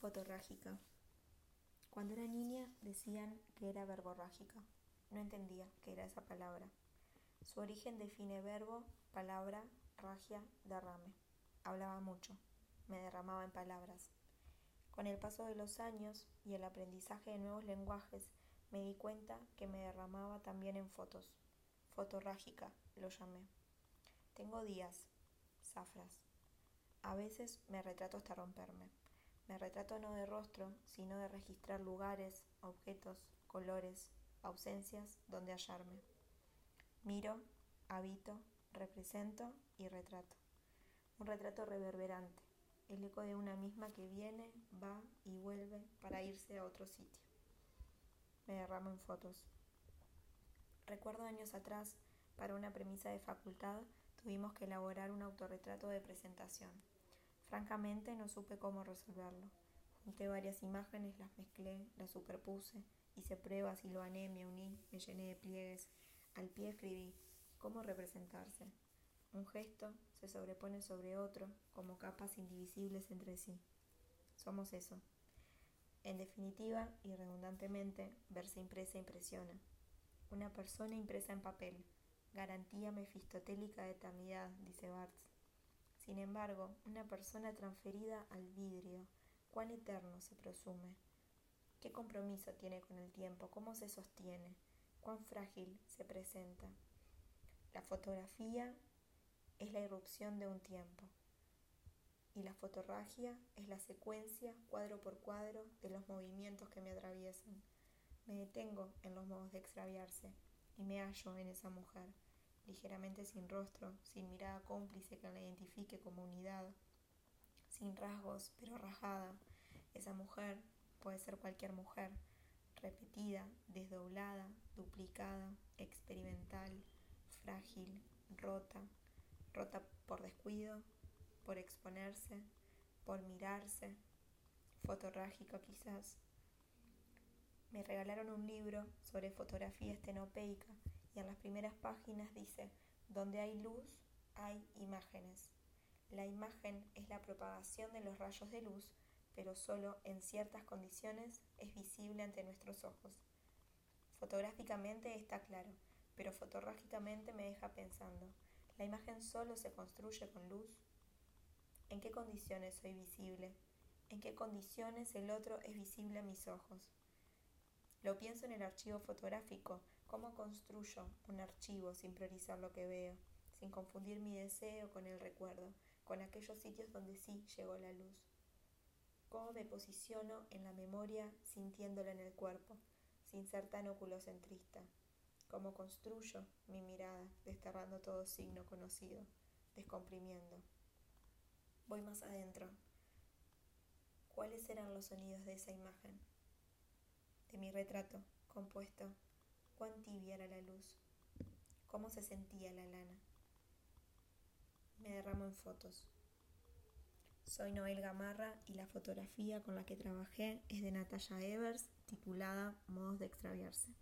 Fotorrágica. Cuando era niña decían que era verborrágica. No entendía qué era esa palabra. Su origen define verbo, palabra, ragia, derrame. Hablaba mucho, me derramaba en palabras. Con el paso de los años y el aprendizaje de nuevos lenguajes, me di cuenta que me derramaba también en fotos. Fotorrágica lo llamé. Tengo días, zafras. A veces me retrato hasta romperme. Me retrato no de rostro, sino de registrar lugares, objetos, colores, ausencias donde hallarme. Miro, habito, represento y retrato. Un retrato reverberante, el eco de una misma que viene, va y vuelve para irse a otro sitio. Me derramo en fotos. Recuerdo años atrás, para una premisa de facultad, tuvimos que elaborar un autorretrato de presentación. Francamente no supe cómo resolverlo. Junté varias imágenes, las mezclé, las superpuse, hice pruebas ané, me uní, me llené de pliegues. Al pie escribí cómo representarse. Un gesto se sobrepone sobre otro como capas indivisibles entre sí. Somos eso. En definitiva y redundantemente, verse impresa impresiona. Una persona impresa en papel, garantía mefistotélica de eternidad, dice Barthes. Sin embargo, una persona transferida al vidrio, ¿cuán eterno se presume? ¿Qué compromiso tiene con el tiempo? ¿Cómo se sostiene? ¿Cuán frágil se presenta? La fotografía es la irrupción de un tiempo y la fotorragia es la secuencia, cuadro por cuadro, de los movimientos que me atraviesan. Me detengo en los modos de extraviarse y me hallo en esa mujer ligeramente sin rostro, sin mirada cómplice que la identifique como unidad, sin rasgos, pero rajada. Esa mujer puede ser cualquier mujer, repetida, desdoblada, duplicada, experimental, frágil, rota, rota por descuido, por exponerse, por mirarse, fotográfica quizás. Me regalaron un libro sobre fotografía estenopeica y en las primeras páginas dice, donde hay luz, hay imágenes. La imagen es la propagación de los rayos de luz, pero solo en ciertas condiciones es visible ante nuestros ojos. Fotográficamente está claro, pero fotográficamente me deja pensando, ¿la imagen solo se construye con luz? ¿En qué condiciones soy visible? ¿En qué condiciones el otro es visible a mis ojos? Lo pienso en el archivo fotográfico, cómo construyo un archivo sin priorizar lo que veo, sin confundir mi deseo con el recuerdo, con aquellos sitios donde sí llegó la luz. Cómo me posiciono en la memoria sintiéndola en el cuerpo, sin ser tan oculocentrista. Cómo construyo mi mirada, desterrando todo signo conocido, descomprimiendo. Voy más adentro. ¿Cuáles eran los sonidos de esa imagen? De mi retrato compuesto, cuán tibia era la luz, cómo se sentía la lana. Me derramo en fotos. Soy Noel Gamarra y la fotografía con la que trabajé es de Natalia Evers, titulada Modos de extraviarse.